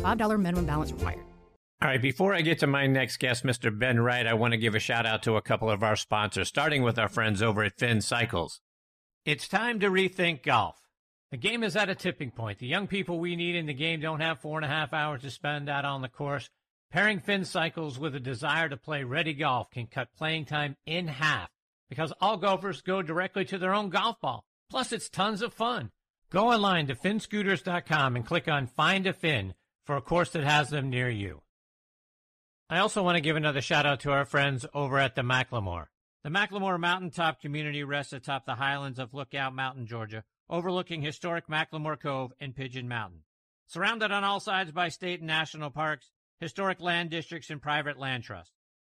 $5 minimum balance required. All right, before I get to my next guest, Mr. Ben Wright, I want to give a shout out to a couple of our sponsors, starting with our friends over at Finn Cycles. It's time to rethink golf. The game is at a tipping point. The young people we need in the game don't have four and a half hours to spend out on the course. Pairing Finn Cycles with a desire to play ready golf can cut playing time in half because all golfers go directly to their own golf ball. Plus, it's tons of fun. Go online to finscooters.com and click on Find a Fin for a course that has them near you. I also want to give another shout out to our friends over at the McLemore. The McLemore Mountaintop community rests atop the highlands of Lookout Mountain, Georgia, overlooking historic McLemore Cove and Pigeon Mountain. Surrounded on all sides by state and national parks, historic land districts, and private land trusts.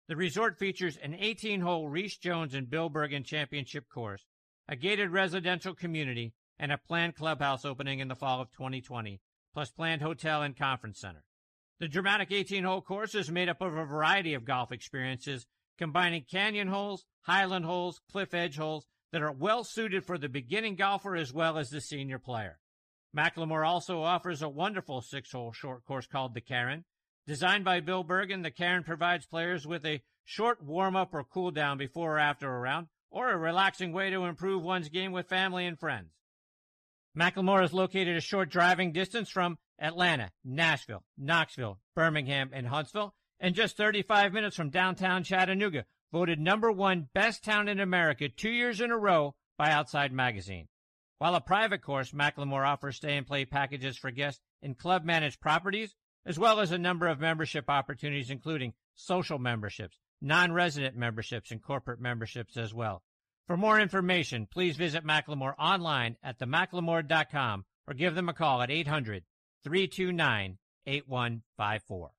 The resort features an 18 hole Rees Jones and Bill Bergin championship course, a gated residential community, and a planned clubhouse opening in the fall of 2020, plus planned hotel and conference center. The dramatic 18 hole course is made up of a variety of golf experiences, combining canyon holes, highland holes, cliff edge holes that are well suited for the beginning golfer as well as the senior player. McLemore also offers a wonderful six hole short course called the Karen. Designed by Bill Bergin, the Karen provides players with a short warm up or cool down before or after a round, or a relaxing way to improve one's game with family and friends. McLemore is located a short driving distance from Atlanta, Nashville, Knoxville, Birmingham, and Huntsville, and just 35 minutes from downtown Chattanooga, voted number one best town in America two years in a row by Outside Magazine. While a private course, McLemore offers stay and play packages for guests in club managed properties, as well as a number of membership opportunities, including social memberships, non resident memberships, and corporate memberships as well. For more information, please visit McLemore online at themclemore.com or give them a call at 800 329 8154.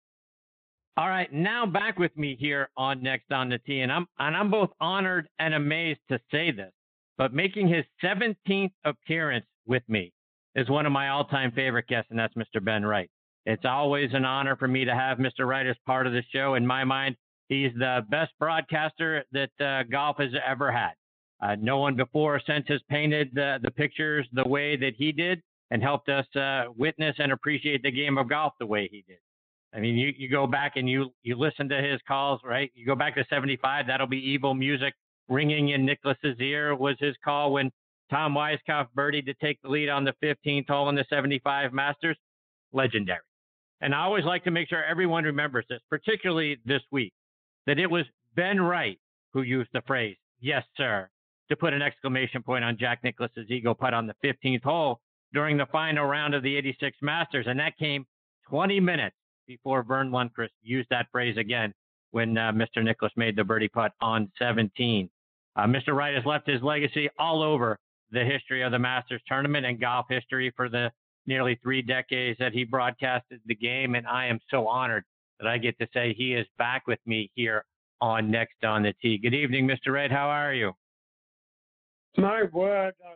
All right, now back with me here on Next on the Tee, and I'm and I'm both honored and amazed to say this, but making his 17th appearance with me is one of my all-time favorite guests, and that's Mr. Ben Wright. It's always an honor for me to have Mr. Wright as part of the show. In my mind, he's the best broadcaster that uh, golf has ever had. Uh, no one before or since has painted the, the pictures the way that he did and helped us uh, witness and appreciate the game of golf the way he did. I mean, you, you go back and you you listen to his calls, right? You go back to 75, that'll be evil music ringing in Nicklaus's ear was his call when Tom Weiskopf birdied to take the lead on the 15th hole in the 75 Masters. Legendary. And I always like to make sure everyone remembers this, particularly this week, that it was Ben Wright who used the phrase, yes, sir, to put an exclamation point on Jack Nicklaus's eagle putt on the 15th hole during the final round of the 86 Masters. And that came 20 minutes before Verne Lundquist used that phrase again when uh, Mr. Nicklaus made the birdie putt on 17. Uh, Mr. Wright has left his legacy all over the history of the Masters tournament and golf history for the nearly three decades that he broadcasted the game. And I am so honored that I get to say he is back with me here on Next on the Tee. Good evening, Mr. Wright. How are you? My word, I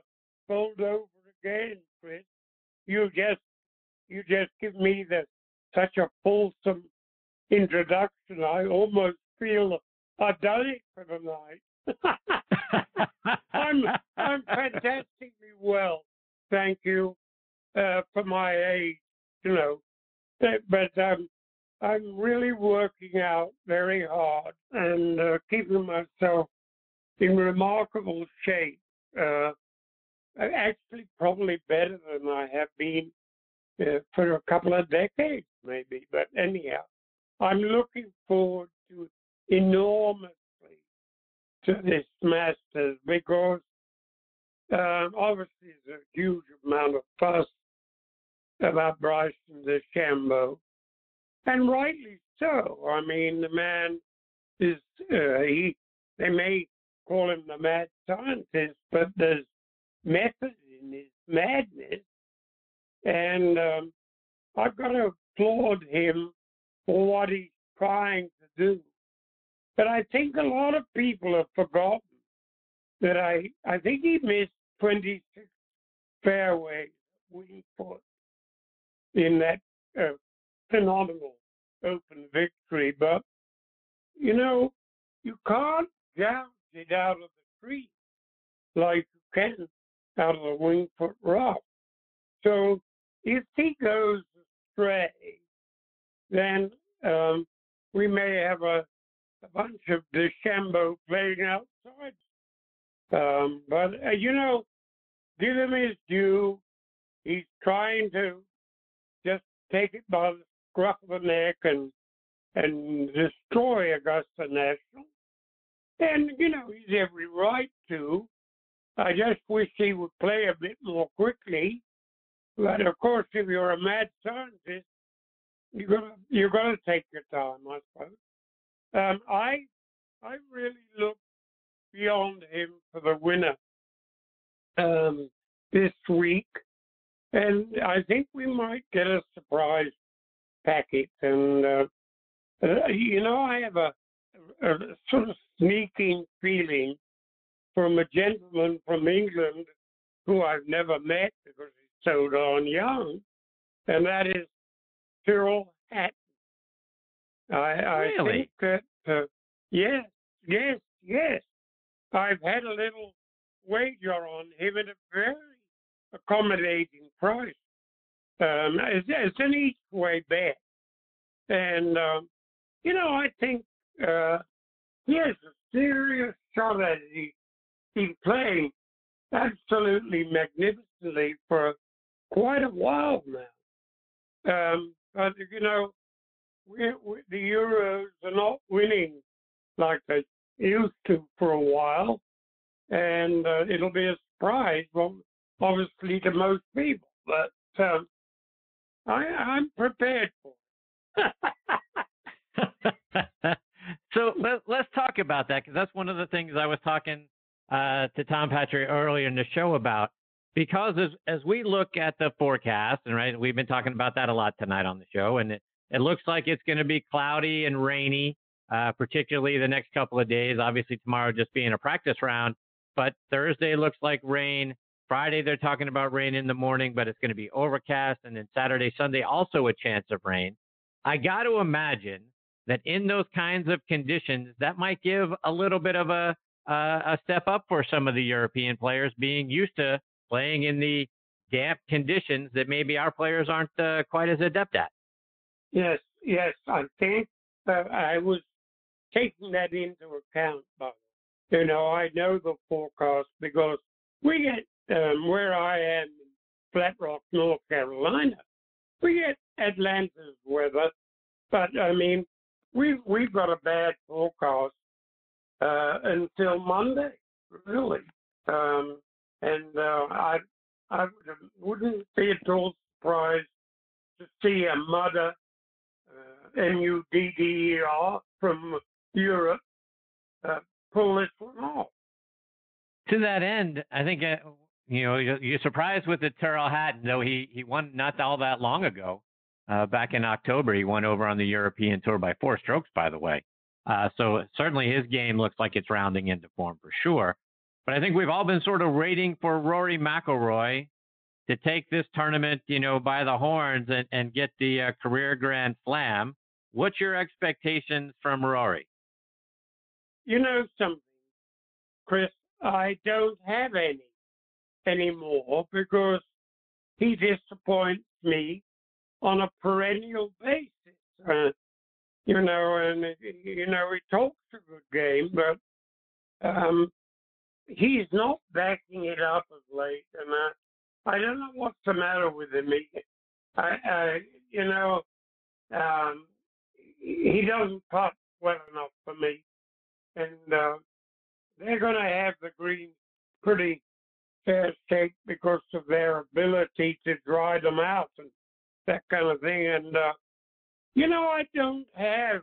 rolled over again, Chris. You just you just give me the such a fulsome introduction. I almost feel I've done it for the night. I'm I'm fantastically well, thank you, uh, for my age, you know. But um, I'm really working out very hard and uh, keeping myself in remarkable shape uh, actually probably better than I have been uh, for a couple of decades, maybe. But anyhow, I'm looking forward to enormously to this Masters because um, obviously there's a huge amount of fuss about Bryson DeChambeau, and rightly so. I mean, the man is uh, he. They may call him the mad scientist, but there's method in his madness. And um, I've got to applaud him for what he's trying to do. But I think a lot of people have forgotten that I I think he missed 26 fairways Winged Foot in that uh, phenomenal Open victory. But you know, you can't gouge it out of the tree like you can out of the Winged rock. So if he goes astray, then um, we may have a, a bunch of DeChambeau playing outside. Um, but, uh, you know, give him his due. He's trying to just take it by the scruff of the neck and and destroy Augusta National. And, you know, he's every right to. I just wish he would play a bit more quickly. But of course, if you're a mad scientist, you're gonna you're gonna take your time, I suppose. Um, I I really look beyond him for the winner um, this week, and I think we might get a surprise packet. And uh, uh, you know, I have a, a sort of sneaking feeling from a gentleman from England who I've never met because he's so darn young, and that is Tyrrell Hatton. I, I really? think that, uh, yes, yes, yes. I've had a little wager on him at a very accommodating price. Um, it's, it's an each way bet. And, um, you know, I think uh, he has a serious shot at it. He, he's playing absolutely magnificently for quite a while now. Um, but, you know, we, we, the Euros are not winning like they used to for a while. And uh, it'll be a surprise, well, obviously, to most people. But um, I, I'm prepared for it. so let, let's talk about that because that's one of the things I was talking uh, to Tom Patrick earlier in the show about. Because as as we look at the forecast, and right, we've been talking about that a lot tonight on the show, and it, it looks like it's going to be cloudy and rainy, uh, particularly the next couple of days. Obviously, tomorrow just being a practice round, but Thursday looks like rain. Friday, they're talking about rain in the morning, but it's going to be overcast. And then Saturday, Sunday, also a chance of rain. I got to imagine that in those kinds of conditions, that might give a little bit of a, uh, a step up for some of the European players being used to playing in the damp conditions that maybe our players aren't uh, quite as adept at. Yes, yes, I think uh, I was taking that into account, but you know, I know the forecast because we get um, where I am in Flat Rock, North Carolina, we get Atlanta's weather, but I mean, we've we've got a bad forecast uh, until Monday, really. Um, and uh, I I wouldn't be at all surprised to see a mudder, uh, M-U-D-D-E-R from Europe, uh, pull this one off. To that end, I think uh, you know you're surprised with the Tyrrell Hatton, though he he won not all that long ago. Uh, back in October, he won over on the European Tour by four strokes, by the way. Uh, so certainly his game looks like it's rounding into form for sure. But I think we've all been sort of waiting for Rory McIlroy to take this tournament, you know, by the horns and, and get the uh, career Grand Slam. What's your expectations from Rory? You know something, Chris, I don't have any anymore because he disappoints me on a perennial basis. Uh, you know, and you know he talks a good game, but um, he's not backing it up of late, and I, I don't know what's the matter with him. He, I, I, you know, um, he doesn't putt well enough for me, and uh, they're going to have the Greens pretty fair shake because of their ability to dry them out and that kind of thing. And uh, you know, I don't have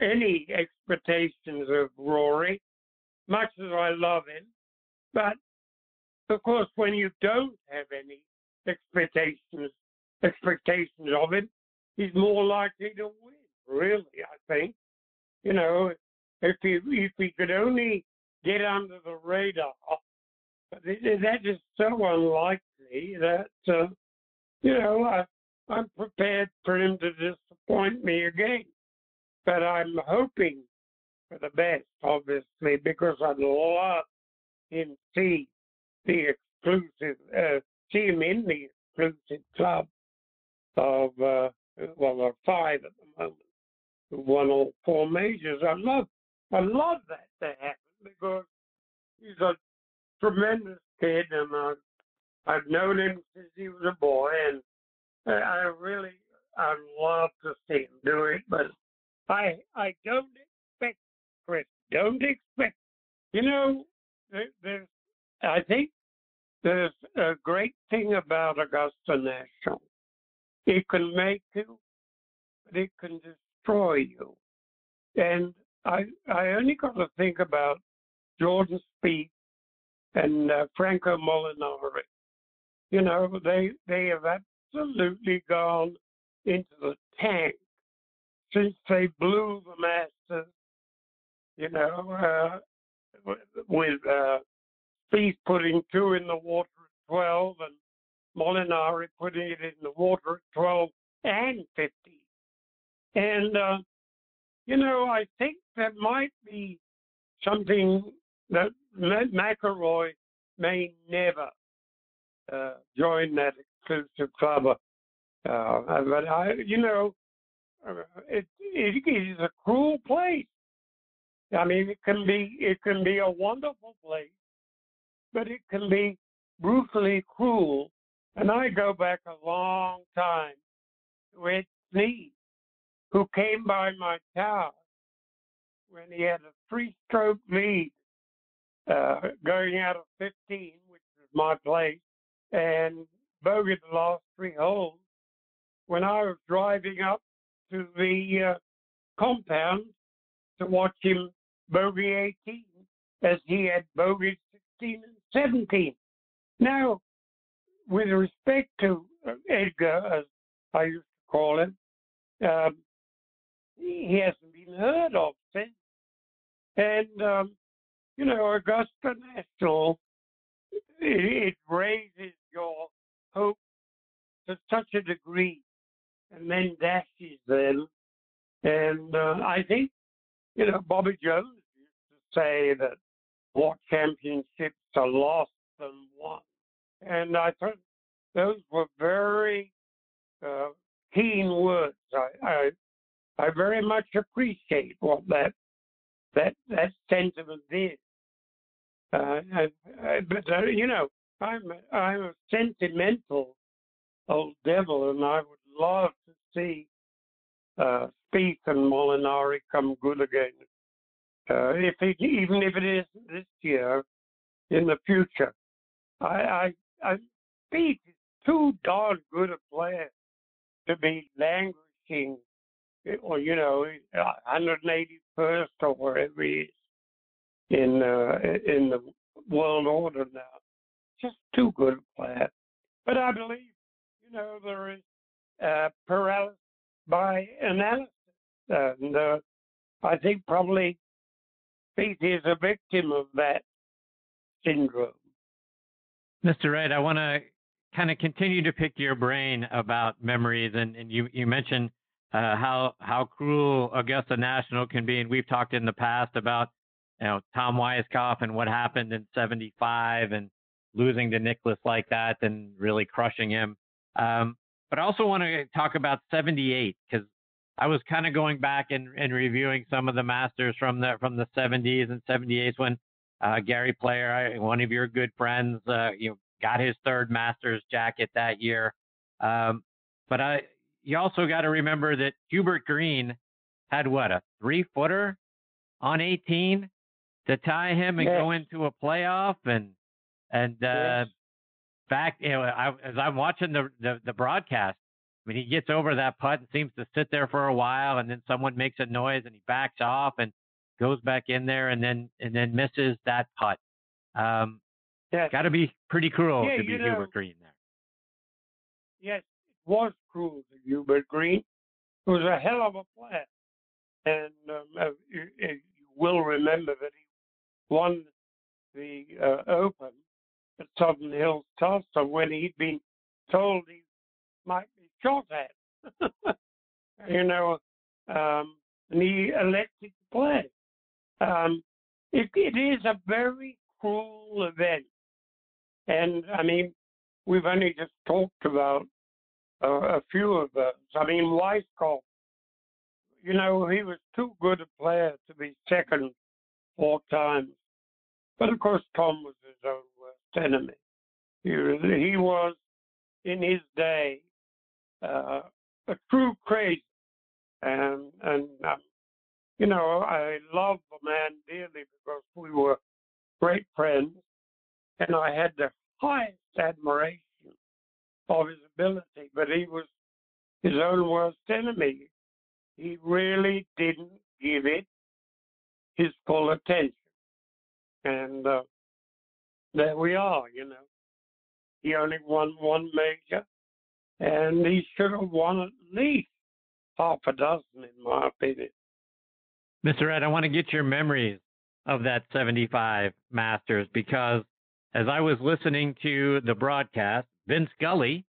any expectations of Rory much as I love him. But of course, when you don't have any expectations expectations of him, he's more likely to win. Really, I think. You know, if he if he could only get under the radar, but that is so unlikely that uh, you know I'm prepared for him to disappoint me again. But I'm hoping for the best, obviously, because I'd love him to see the exclusive, uh, see him in the exclusive club of, uh, well, there are five at the moment who won all four majors. I love, I love that to happen because he's a tremendous kid, and uh, I've known him since he was a boy, and I really, I'd love to see him do it, but I, I don't expect, Chris, don't expect. You know, there's, I think there's a great thing about Augusta National. It can make you, but it can destroy you. And I, I only got to think about Jordan Spieth and uh, Franco Molinari. You know, they they have absolutely gone into the tank since they blew the Masters. You know, uh, with uh, putting two in the water at 12 and Molinari putting it in the water at 12 and 15. And, uh, you know, I think that might be something that McIlroy may never uh, join that exclusive club. Uh, but I, you know, uh, it, it is a cruel place. I mean, it can be it can be a wonderful place, but it can be brutally cruel. And I go back a long time with Ed who came by my tower when he had a three-stroke lead uh, going out of 15, which was my place, and bogeyed the last three holes. When I was driving up to the uh, compound to watch him bogey 18, as he had bogeyed 16 and 17. Now, with respect to uh, Edgar, as I used to call him, um, he hasn't been heard of since. And um, you know, Augusta National, it, it raises your hope to such a degree and then dashes them. And uh, I think, you know, Bobby Jones used to say that what championships are lost than won. And I thought those were very uh, keen words. I, I I very much appreciate what that that that sentiment is. Uh, I, I, but uh, you know, I'm a, I'm a sentimental old devil, and I would love to see uh, Spieth and Molinari come good again. Uh, if it, even if it isn't this year, in the future, I, I, I Spieth is too darn good a player to be languishing, or you know, 181st or wherever he is in uh, in the world order now. Just too good a player. But I believe, you know, there is uh, paralysis by analysis, and uh, I think probably Pete is a victim of that syndrome. Mr. Wright, I want to kind of continue to pick your brain about memories, and, and you you mentioned uh, how how cruel Augusta National can be, and we've talked in the past about you know, Tom Weiskopf and what happened in 75 and losing to Nicklaus like that and really crushing him. Um, but I also want to talk about 78 because I was kind of going back and, and reviewing some of the masters from the from the 70s and 78s when uh, Gary Player, one of your good friends, uh, you know, got his third Masters jacket that year. Um, but I, you also got to remember that Hubert Green had what a three footer on 18 to tie him and yes. go into a playoff and and uh, back. You know, I, as I'm watching the, the the broadcast, I mean, he gets over that putt and seems to sit there for a while, and then someone makes a noise and he backs off and goes back in there and then and then misses that putt. Um, yes. Got to be pretty cruel yeah, to be know, Hubert Green there. Yes, it was cruel to Hubert Green, It was a hell of a player. And um, uh, you, you, will remember that he won the uh, Open at Southern Hills Tulsa when he'd been told he might be shot at. you know, um, and he elected to play. Um, it, it is a very cruel event. And I mean, we've only just talked about uh, a few of those. I mean, Weiskopf, you know, he was too good a player to be second four times. But of course, Tom was his own enemy. He was, he was in his day, uh, a true crazy. And, and um, you know, I love the man dearly because we were great friends. And I had the highest admiration of his ability, but he was his own worst enemy. He really didn't give it his full attention. And uh, there we are, you know. He only won one major, and he should have won at least half a dozen, in my opinion. Mr. Ed, I want to get your memories of that 75 Masters because as I was listening to the broadcast, Vin Scully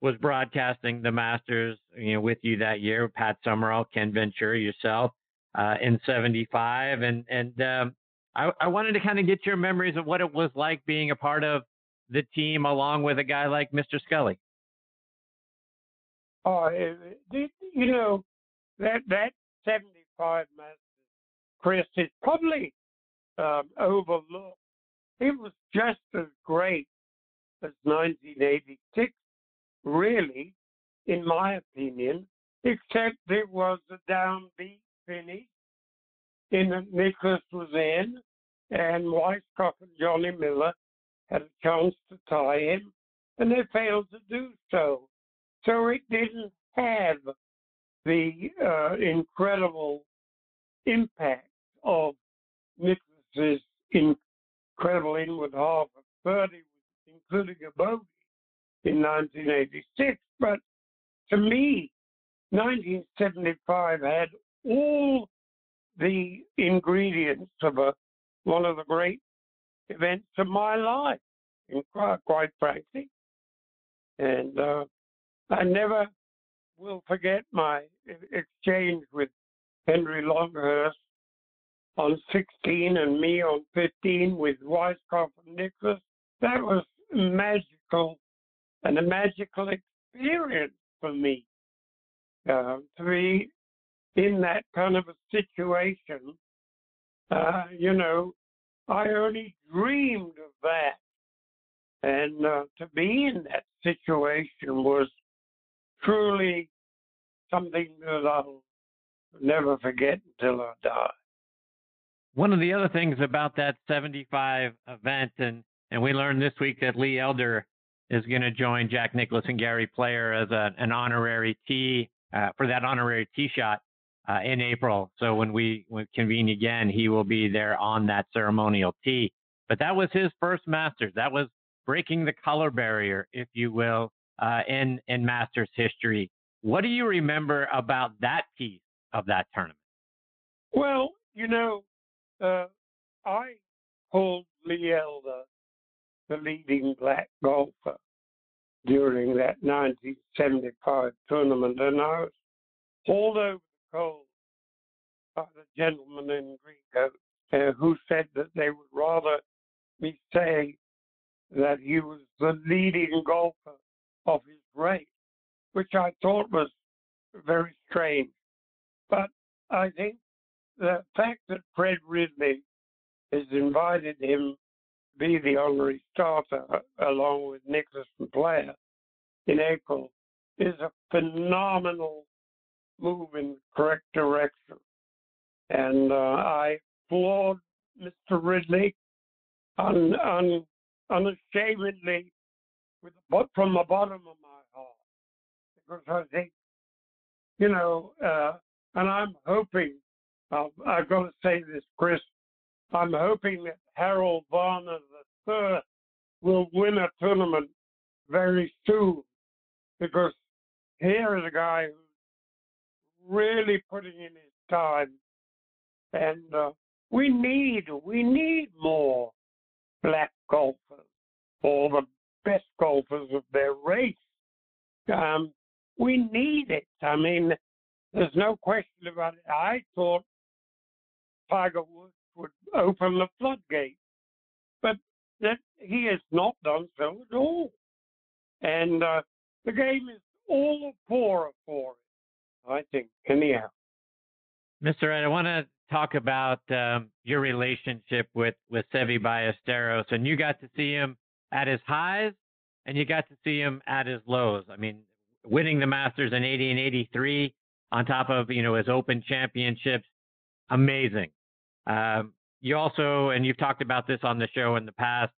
was broadcasting the Masters, you know, with you that year. Pat Summerall, Ken Venturi, yourself uh, in '75, and and um, I, I wanted to kind of get your memories of what it was like being a part of the team along with a guy like Mr. Scully. Oh, you know that that '75 Masters, Chris, is probably um, overlooked. It was just as great as 1986 really, in my opinion, except it was a downbeat finish. In that Nicklaus was in, and Weiskopf and Johnny Miller had a chance to tie him, and they failed to do so. So it didn't have the uh, incredible impact of Nicklaus's incredible inward half of 30, including a bogey in 1986. But to me, 1975 had all the ingredients of a, one of the great events of my life, quite, quite frankly. And uh, I never will forget my exchange with Henry Longhurst on 16 and me on 15 with Weiskopf and Nicklaus. That was magical and a magical experience for me uh, to be in that kind of a situation. Uh, you know, I only dreamed of that. And uh, to be in that situation was truly something that I'll never forget until I die. One of the other things about that 75 event, and, and we learned this week that Lee Elder is going to join Jack Nicklaus and Gary Player as a, an honorary tee uh, for that honorary tee shot uh, in April. So when we, convene again, he will be there on that ceremonial tee. But that was his first Masters. That was breaking the color barrier, if you will, uh, in in Masters history. What do you remember about that piece of that tournament? Well, you know, uh, I pulled Lee Elder the leading black golfer during that 1975 tournament, and I was hauled over coals by the gentleman in green uh, who said that they would rather me say that he was the leading golfer of his race, which I thought was very strange. But I think the fact that Fred Ridley has invited him to be the honorary starter along with and Player in April is a phenomenal move in the correct direction. And uh, I applaud Mr. Ridley un, un, unashamedly with from the bottom of my heart because I think, you know, uh, and I'm hoping, uh, I've got to say this, Chris, I'm hoping that Harold Varner III will win a tournament very soon because here is a guy who's really putting in his time, and uh, we need we need more black golfers or the best golfers of their race. Um, we need it. I mean, there's no question about it. I thought Tiger Woods would open the floodgates, but that he has not done so at all. And uh, the game is all poorer for it, Anyhow. Mr. Ed, I want to talk about um, your relationship with, with Seve Ballesteros, and you got to see him at his highs and you got to see him at his lows. I mean, winning the Masters in 80 and 83 on top of, you know, his open championships, amazing. Um, you also, and you've talked about this on the show in the past,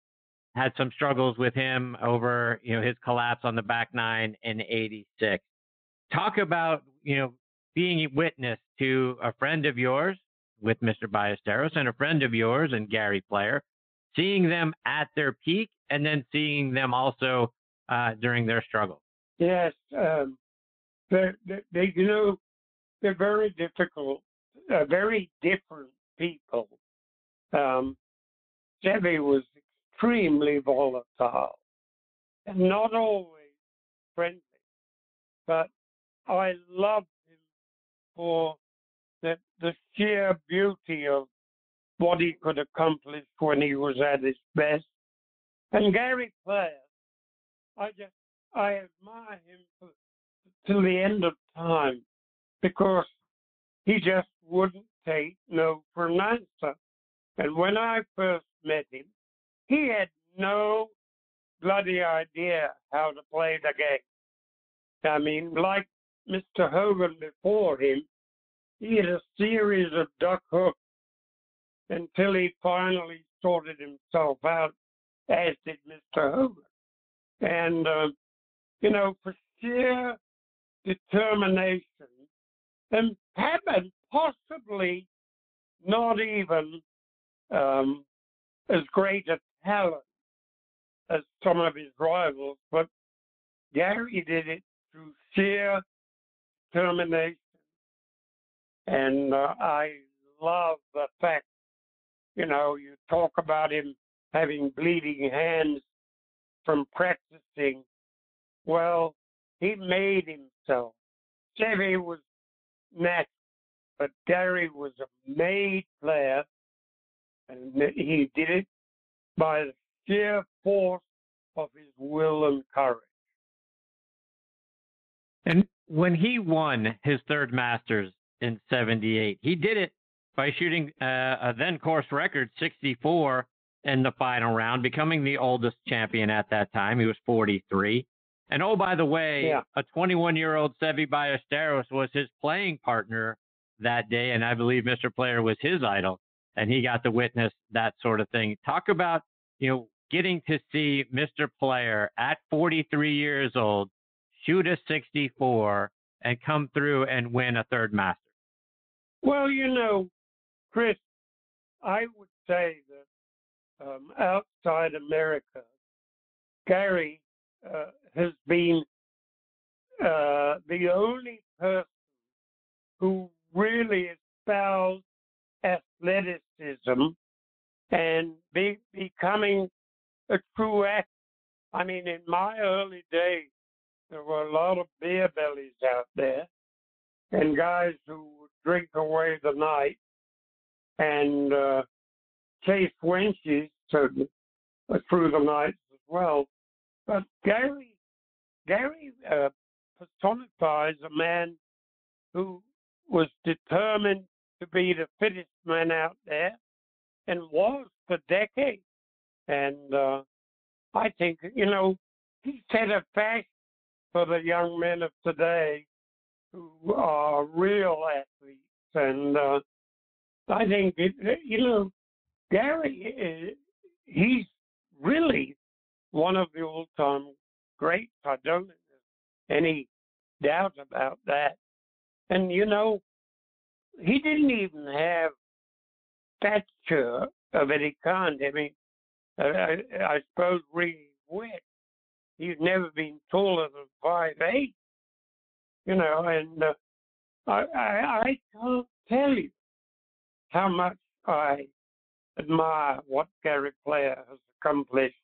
had some struggles with him over, you know, his collapse on the back nine in 86. Talk about, you know, being a witness to a friend of yours with Mr. Ballesteros and a friend of yours and Gary Player, seeing them at their peak and then seeing them also uh, during their struggle. Yes, um, they, they, you know, they're very difficult, uh, very different people. Um, was extremely volatile and not always friendly, but Oh, I loved him for the, the sheer beauty of what he could accomplish when he was at his best. And Gary Player, I just I admire him for, till the end of time because he just wouldn't take no for an answer. And when I first met him, he had no bloody idea how to play the game. I mean, like Mr. Hogan before him, he had a series of duck hooks until he finally sorted himself out, as did Mr. Hogan. And, uh, you know, for sheer determination and, and possibly not even um, as great a talent as some of his rivals, but Gary did it through sheer determination. And uh, I love the fact, you know, you talk about him having bleeding hands from practicing. Well, he made himself. Seve was natural, but Gary was a made player, and he did it by the sheer force of his will and courage. And when he won his third Masters in 78, he did it by shooting uh, a then course record 64 in the final round, becoming the oldest champion at that time. He was 43. And oh, by the way, yeah. a 21 year old Seve Ballesteros was his playing partner that day. And I believe Mr. Player was his idol. And he got to witness that sort of thing. Talk about, you know, getting to see Mr. Player at 43 years old shoot a 64 and come through and win a third master. Well, you know, Chris, I would say that um, outside America, Gary uh, has been uh, the only person who really espoused athleticism and be, becoming a true athlete. I mean, in my early days, there were a lot of beer bellies out there and guys who would drink away the night and uh, chase wenches uh, through the night as well. But Gary, Gary uh, personifies a man who was determined to be the fittest man out there and was for decades. And uh, I think, you know, he set a fashion for the young men of today who are real athletes. And uh, I think, you know, Gary, uh, he's really one of the old time greats. I don't have any doubt about that. And, you know, he didn't even have stature of any kind. I mean, I, I suppose really wet. He's never been taller than five eight, you know, and uh, I, I, I can't tell you how much I admire what Gary Player has accomplished,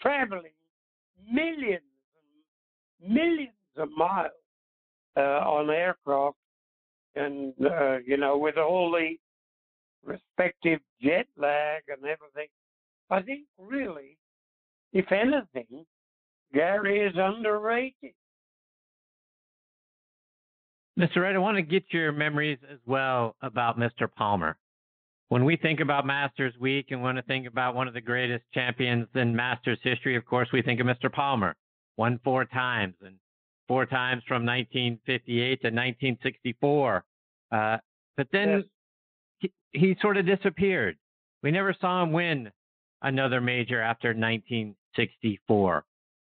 traveling millions and millions of miles uh, on aircraft, and uh, you know, with all the respective jet lag and everything. I think really, if anything, Gary is underrated. Mr. Wright, I want to get your memories as well about Mr. Palmer. When we think about Masters Week and want to think about one of the greatest champions in Masters history, of course, we think of Mr. Palmer. Won four times and four times from 1958 to 1964. Uh, but then yes. he, he sort of disappeared. We never saw him win another major after 1964.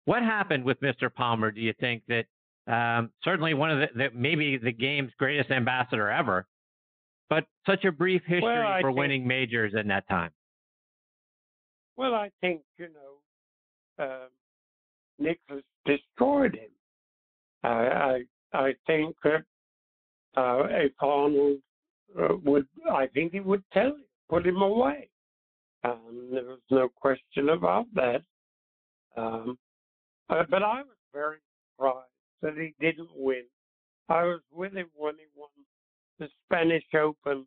What happened with Mr. Palmer? Do you think that um, certainly one of the, the, maybe the game's greatest ambassador ever, but such a brief history well, for think, winning majors in that time. Well, I think you know uh, Nicklaus destroyed him. I I, I think that uh, if Arnold uh, would, I think he would tell him, put him away. Um, there was no question about that. Um, uh, but I was very surprised that he didn't win. I was with him when he won the Spanish Open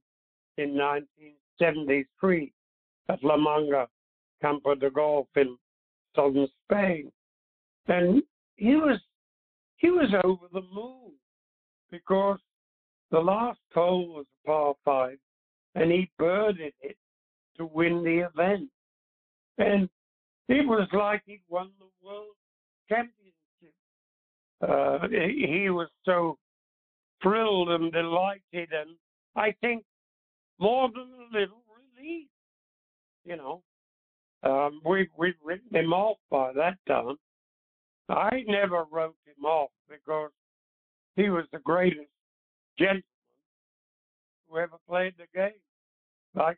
in 1973 at La Manga, Campo de Golf in southern Spain. And he was he was over the moon because the last hole was a par five and he birded it to win the event. And it was like he'd won the world championship. Uh, he was so thrilled and delighted, and I think more than a little relief. You know, um, we we've written him off by that time. I never wrote him off because he was the greatest gentleman who ever played the game, like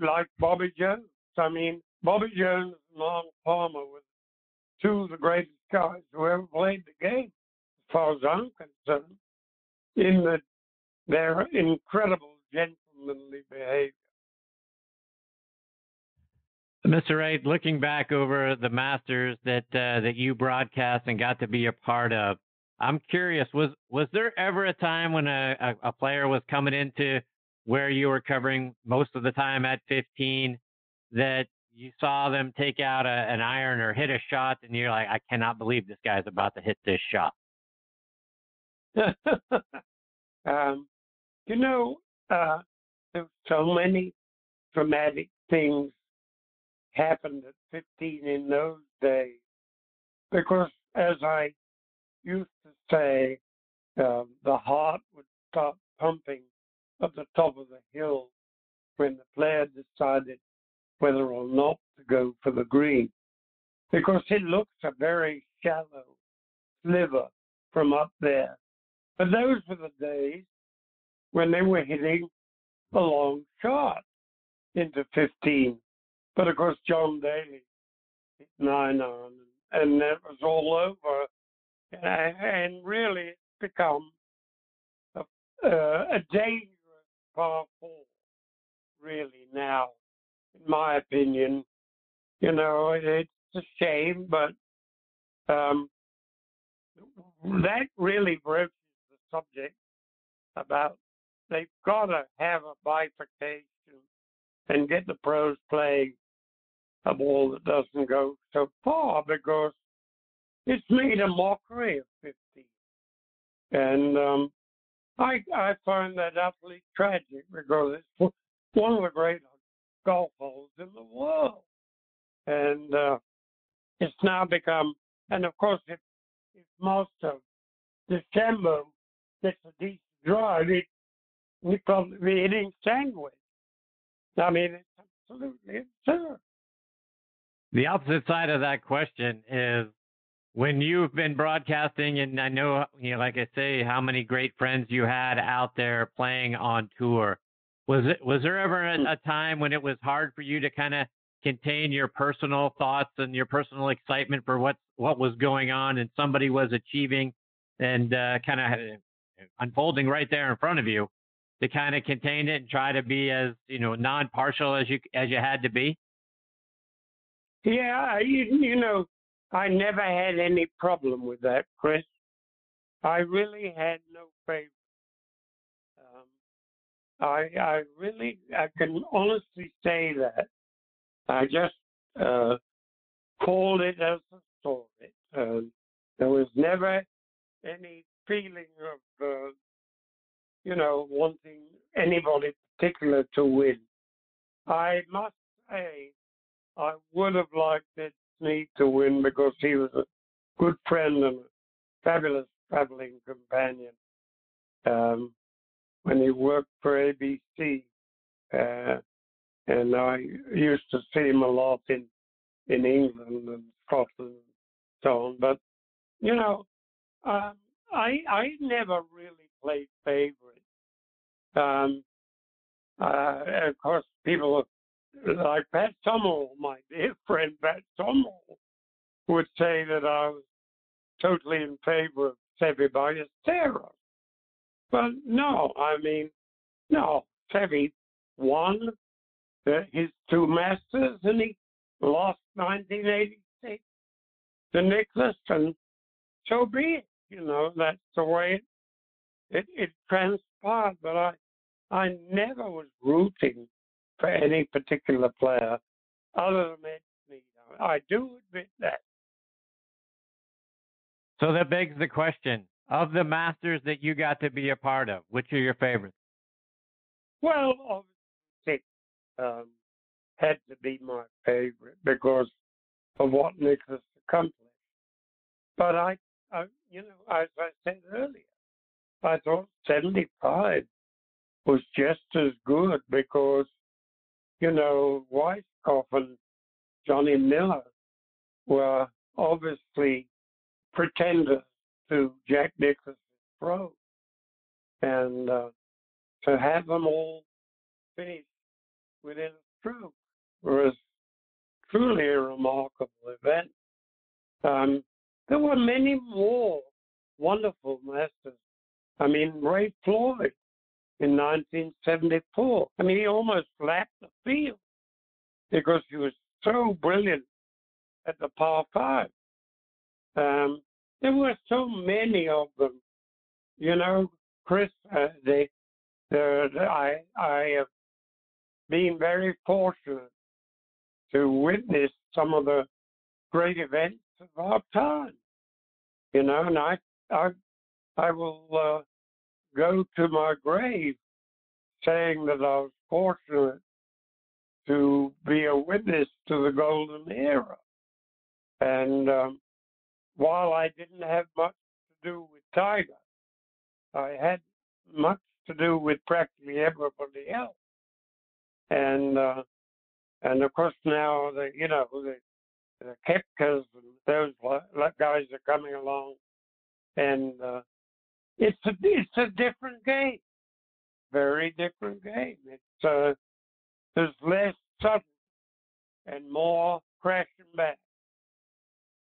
like Bobby Jones. I mean, Bobby Jones and Arnold Palmer were two of the greatest guys who ever played the game, as far as I'm concerned, in the, their incredible gentlemanly behavior. Mr. Wright, looking back over the Masters that uh, that you broadcast and got to be a part of, I'm curious was was there ever a time when a, a, a player was coming into where you were covering most of the time at 15 that you saw them take out a, an iron or hit a shot, and you're like, I cannot believe this guy's about to hit this shot? um, you know, uh, so many dramatic things happened at 15 in those days because, as I used to say, uh, the heart would stop pumping at the top of the hill when the player decided whether or not to go for the green because it looks a very shallow sliver from up there. But those were the days when they were hitting a long shot into 15. But of course, John Daly hit nine on, and that was all over. And really, it's become a, uh, a dangerous par four, really, now in my opinion. You know, it's a shame, but um, that really broaches the subject about they've got to have a bifurcation and get the pros playing a ball that doesn't go so far because it's made a mockery of 50. And um, I I find that utterly tragic because it's one of the great golf holes in the world. And uh, it's now become, and of course, if, if most of December gets a decent drive, it we probably be hitting sandwich. I mean, it's absolutely absurd. The opposite side of that question is when you've been broadcasting, and I know, you know, like I say, how many great friends you had out there playing on tour. Was it was there ever a, a time when it was hard for you to kind of contain your personal thoughts and your personal excitement for what what was going on and somebody was achieving and uh, kind of unfolding right there in front of you to kind of contain it and try to be as you know non-partial as you as you had to be? Yeah, you, you know, I never had any problem with that, Chris. I really had no favorite. Um, I I really I can honestly say that I just uh, called it as saw it. Uh, there was never any feeling of uh, you know, wanting anybody particular to win. I must say, I would have liked Ed Sneed to win because he was a good friend and a fabulous traveling companion. Um, when he worked for ABC, uh, and I used to see him a lot in in England and Scotland and so on. But you know, um, I I never really played favorites. Um, uh, of course, people like Pat Summerall, my dear friend Pat Summerall, would say that I was totally in favor of Seve Ballesteros. But no, I mean, no, Seve won the, his two Masters and he lost 1986 to Nicklaus, and so be it. You know, that's the way it, it, it transpired. But I, I never was rooting for any particular player other than Ed. I do admit that. So that begs the question of the Masters that you got to be a part of, which are your favorites? Well, obviously, um, had to be my favorite because of what Nicklaus accomplished. But I, I, you know, as I said earlier, I thought 75 was just as good because, you know, Weiskopf and Johnny Miller were obviously pretenders to Jack Nicklaus's pro. And uh, to have them all finish within a stroke was truly a remarkable event. Um, there were many more wonderful masters. I mean, Ray Floyd in 1974. I mean, he almost lapped the field because he was so brilliant at the par five. Um, there were so many of them. You know, Chris, uh, they, I, I have been very fortunate to witness some of the great events of our time. You know, and I, I, I will uh, go to my grave saying that I was fortunate to be a witness to the golden era. And um, while I didn't have much to do with Tiger, I had much to do with practically everybody else. And uh, and of course now the you know the, the Koepkas and those guys are coming along, and uh, it's a it's a different game, very different game. It's uh, there's less sudden and more crashing back,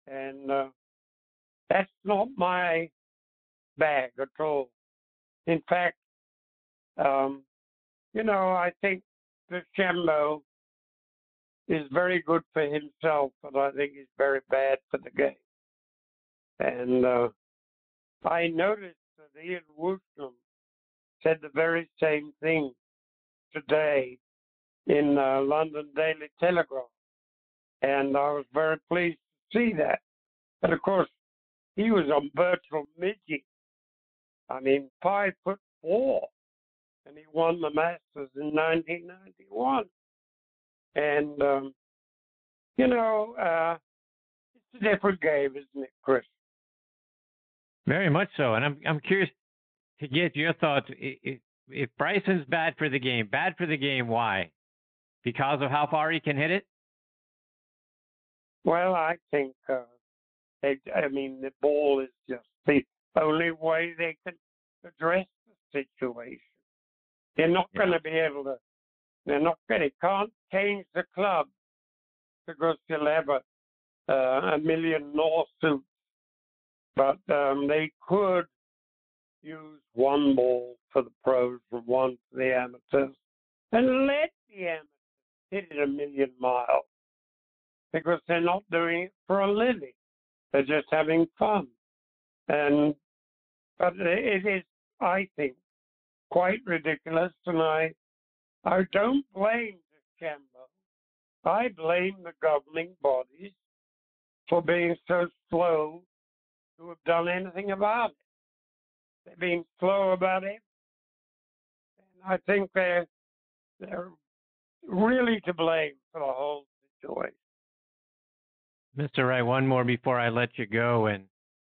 and uh, that's not my bag at all. In fact, um, you know, I think DeChambeau is very good for himself, but I think he's very bad for the game. And uh, I noticed that Ian Woosnam said the very same thing today in uh, London Daily Telegraph. And I was very pleased to see that. But of course, he was a virtual midget. I mean, five foot four. And he won the Masters in 1991. And, um, you know, uh, it's a different game, isn't it, Chris? Very much so, and I'm I'm curious to get your thoughts. If, if Bryson's bad for the game, bad for the game, why? Because of how far he can hit it? Well, I think uh, they, I mean the ball is just the only way they can address the situation. They're not yeah. going to be able to. They're not going. to can't change the club because they'll have a, uh, a million lawsuits but um, they could use one ball for the pros and one for the amateurs, and let the amateurs hit it a million miles because they're not doing it for a living. They're just having fun. And but it is, I think, quite ridiculous, and I I don't blame DeChambeau. I blame the governing bodies for being so slow to have done anything about it. They've been slow about it. And I think they're they're really to blame for the whole situation. Mr. Wright, one more before I let you go. And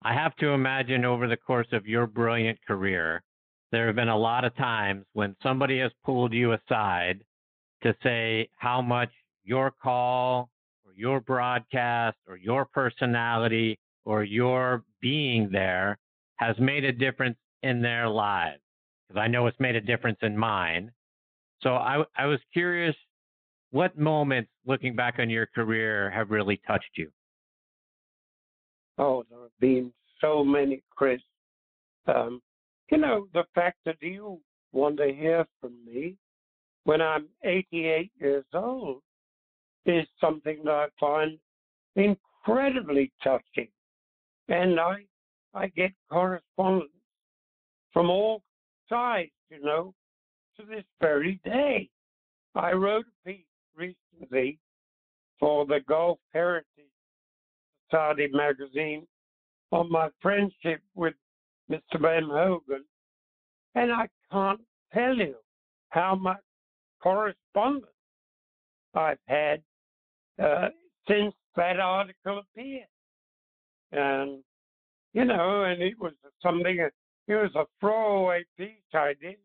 I have to imagine over the course of your brilliant career, there have been a lot of times when somebody has pulled you aside to say how much your call or your broadcast or your personality or your being there has made a difference in their lives. Because I know it's made a difference in mine. So I, I was curious what moments, looking back on your career, have really touched you? Oh, there have been so many, Chris. Um, you know, the fact that you want to hear from me when I'm 88 years old is something that I find incredibly touching. And I, I get correspondence from all sides, you know, to this very day. I wrote a piece recently for the Golf Heritage Society magazine on my friendship with Mr. Ben Hogan, and I can't tell you how much correspondence I've had uh, since that article appeared. And, you know, and it was something, it was a throwaway piece I did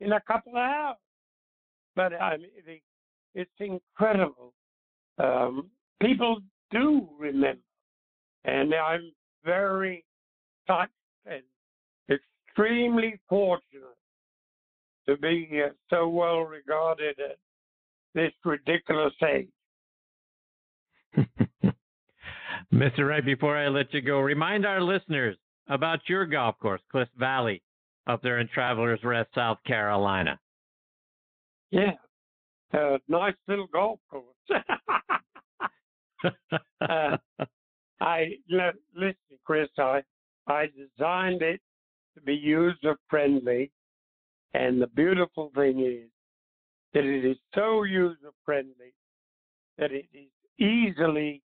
in a couple of hours. But I mean, it's incredible. Um, people do remember, and I'm very touched and extremely fortunate to be uh, so well regarded at this ridiculous age. Mr. Wright, before I let you go, remind our listeners about your golf course, Cliff Valley, up there in Travelers Rest, South Carolina. Yeah, a nice little golf course. uh, I listen, Chris. I I designed it to be user friendly, and the beautiful thing is that it is so user friendly that it is easily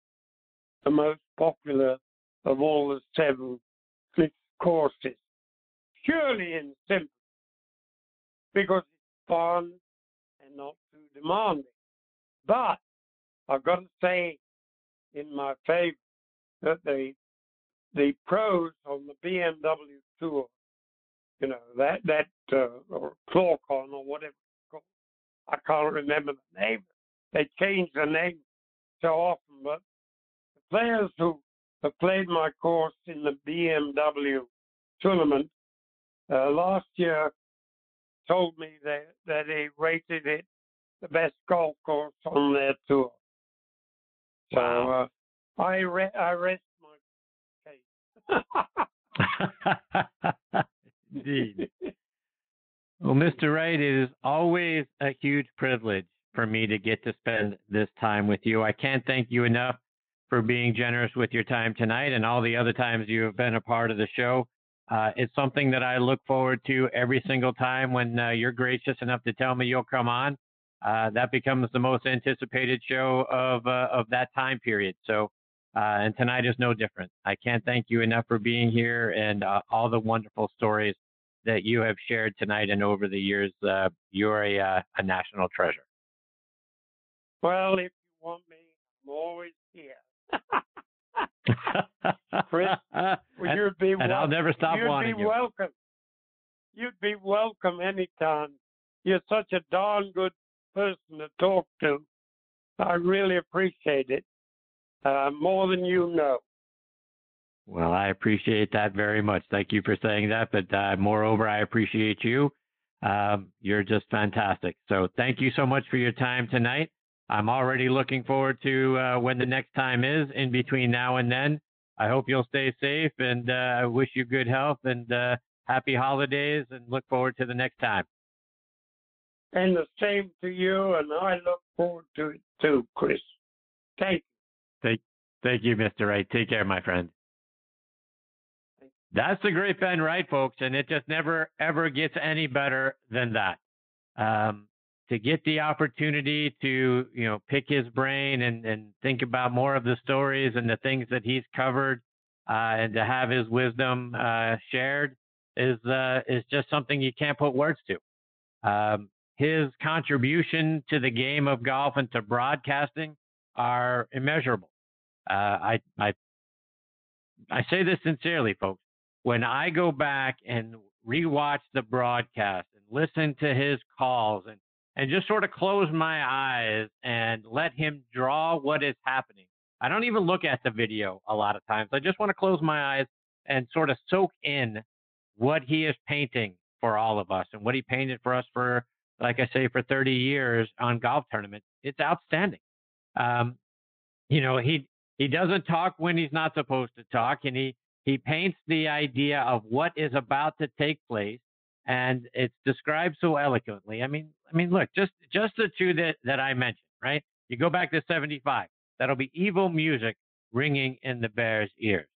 the most popular of all the seven courses. Purely in simple, because it's fun and demanding. But I've got to say, in my favor, that the the pros on the BMW tour, you know that that uh, or Clorcon or whatever it's called, I can't remember the name. They change the name so often, but the players who have played my course in the BMW tournament uh, last year told me that, that they rated it the best golf course on their tour. So wow. uh, I re- I rest my case. Indeed. Well, Mr. Wright, it is always a huge privilege for me to get to spend this time with you. I can't thank you enough for being generous with your time tonight and all the other times you have been a part of the show. Uh, it's something that I look forward to every single time when uh, you're gracious enough to tell me you'll come on. Uh, that becomes the most anticipated show of uh, of that time period. So, uh, and tonight is no different. I can't thank you enough for being here and uh, all the wonderful stories that you have shared tonight and over the years. you're a, a national treasure. Well, if you want me, I'm always here. Chris, and, you'd be and welcome. I'll never stop you'd wanting be you. welcome. You'd be welcome anytime. You're such a darn good person to talk to. I really appreciate it uh, more than you know. Well, I appreciate that very much. Thank you for saying that. But uh, moreover, I appreciate you. Um, you're just fantastic. So thank you so much for your time tonight. I'm already looking forward to uh, when the next time is in between now and then. I hope you'll stay safe and uh, I wish you good health and uh, happy holidays and look forward to the next time. And the same to you, and I look forward to it too, Chris. Thank you. Thank, thank you, Mr. Wright. Take care, my friend. That's the great Ben Wright, folks, and it just never ever gets any better than that. Um, to get the opportunity to you know pick his brain and and think about more of the stories and the things that he's covered, uh, and to have his wisdom uh, shared is uh, is just something you can't put words to. Um, his contribution to the game of golf and to broadcasting are immeasurable. Uh, I I I say this sincerely, folks. When I go back and rewatch the broadcast and listen to his calls and and just sort of close my eyes and let him draw what is happening. I don't even look at the video a lot of times. I just want to close my eyes and sort of soak in what he is painting for all of us and what he painted for us for, like I say, for 30 years on golf tournaments. It's outstanding. Um, you know, he he doesn't talk when he's not supposed to talk, and he he paints the idea of what is about to take place, and it's described so eloquently. I mean, I mean, look, just just the two that that I mentioned, right? You go back to 75. That'll be evil music ringing in the Bears' ears.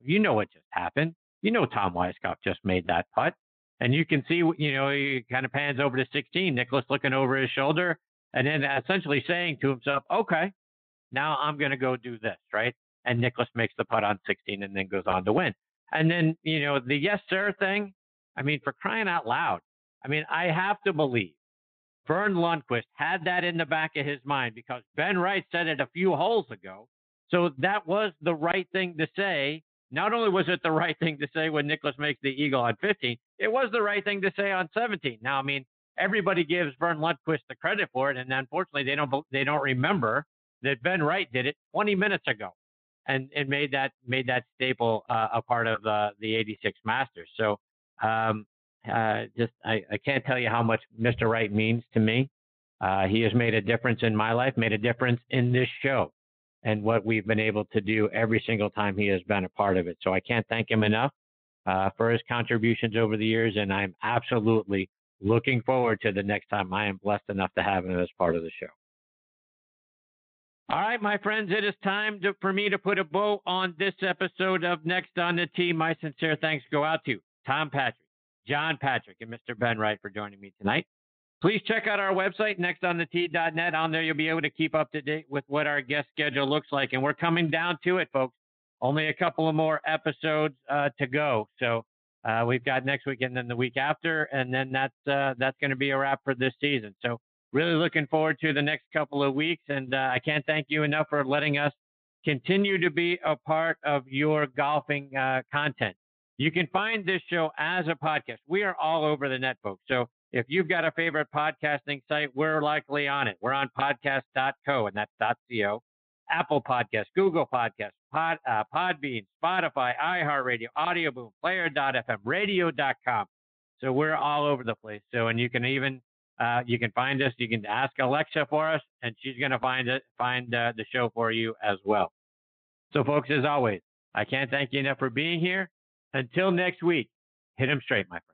You know what just happened. You know Tom Weiskopf just made that putt. And you can see, you know, he kind of pans over to 16, Nicklaus looking over his shoulder, and then essentially saying to himself, okay, now I'm going to go do this, right? And Nicklaus makes the putt on 16 and then goes on to win. And then, you know, the yes, sir thing, I mean, for crying out loud, I mean, I have to believe Verne Lundquist had that in the back of his mind because Ben Wright said it a few holes ago. So that was the right thing to say not only was it the right thing to say when Nicklaus makes the eagle on 15, it was the right thing to say on 17. Now, I mean, everybody gives Verne Lundquist the credit for it, and unfortunately, they don't they don't remember that Ben Wright did it 20 minutes ago, and and made that made that staple uh, a part of the the 86 Masters. So, um, uh, just I, I can't tell you how much Mr. Wright means to me. Uh, he has made a difference in my life, made a difference in this show and what we've been able to do every single time he has been a part of it. So I can't thank him enough uh, for his contributions over the years, and I'm absolutely looking forward to the next time I am blessed enough to have him as part of the show. All right, my friends, it is time to, for me to put a bow on this episode of Next on the Tee. My sincere thanks go out to Tom Patrick, John Patrick, and Mr. Ben Wright for joining me tonight. Please check out our website, nextonthetee.net. On there, you'll be able to keep up to date with what our guest schedule looks like. And we're coming down to it, folks. Only a couple of more episodes uh, to go. So uh, we've got next week and then the week after, and then that's uh, that's going to be a wrap for this season. So really looking forward to the next couple of weeks, and uh, I can't thank you enough for letting us continue to be a part of your golfing uh, content. You can find this show as a podcast. We are all over the net, folks. So if you've got a favorite podcasting site, we're likely on it. We're on podcast.co, and that's .co. Apple Podcast, Google Podcast, Pod, uh, Podbean, Spotify, iHeartRadio, Audioboom, Player.fm, Radio.com. So we're all over the place. So, and you can even uh, you can find us. You can ask Alexa for us, and she's going to find it, find uh, the show for you as well. So, folks, as always, I can't thank you enough for being here. Until next week, hit them straight, my friend.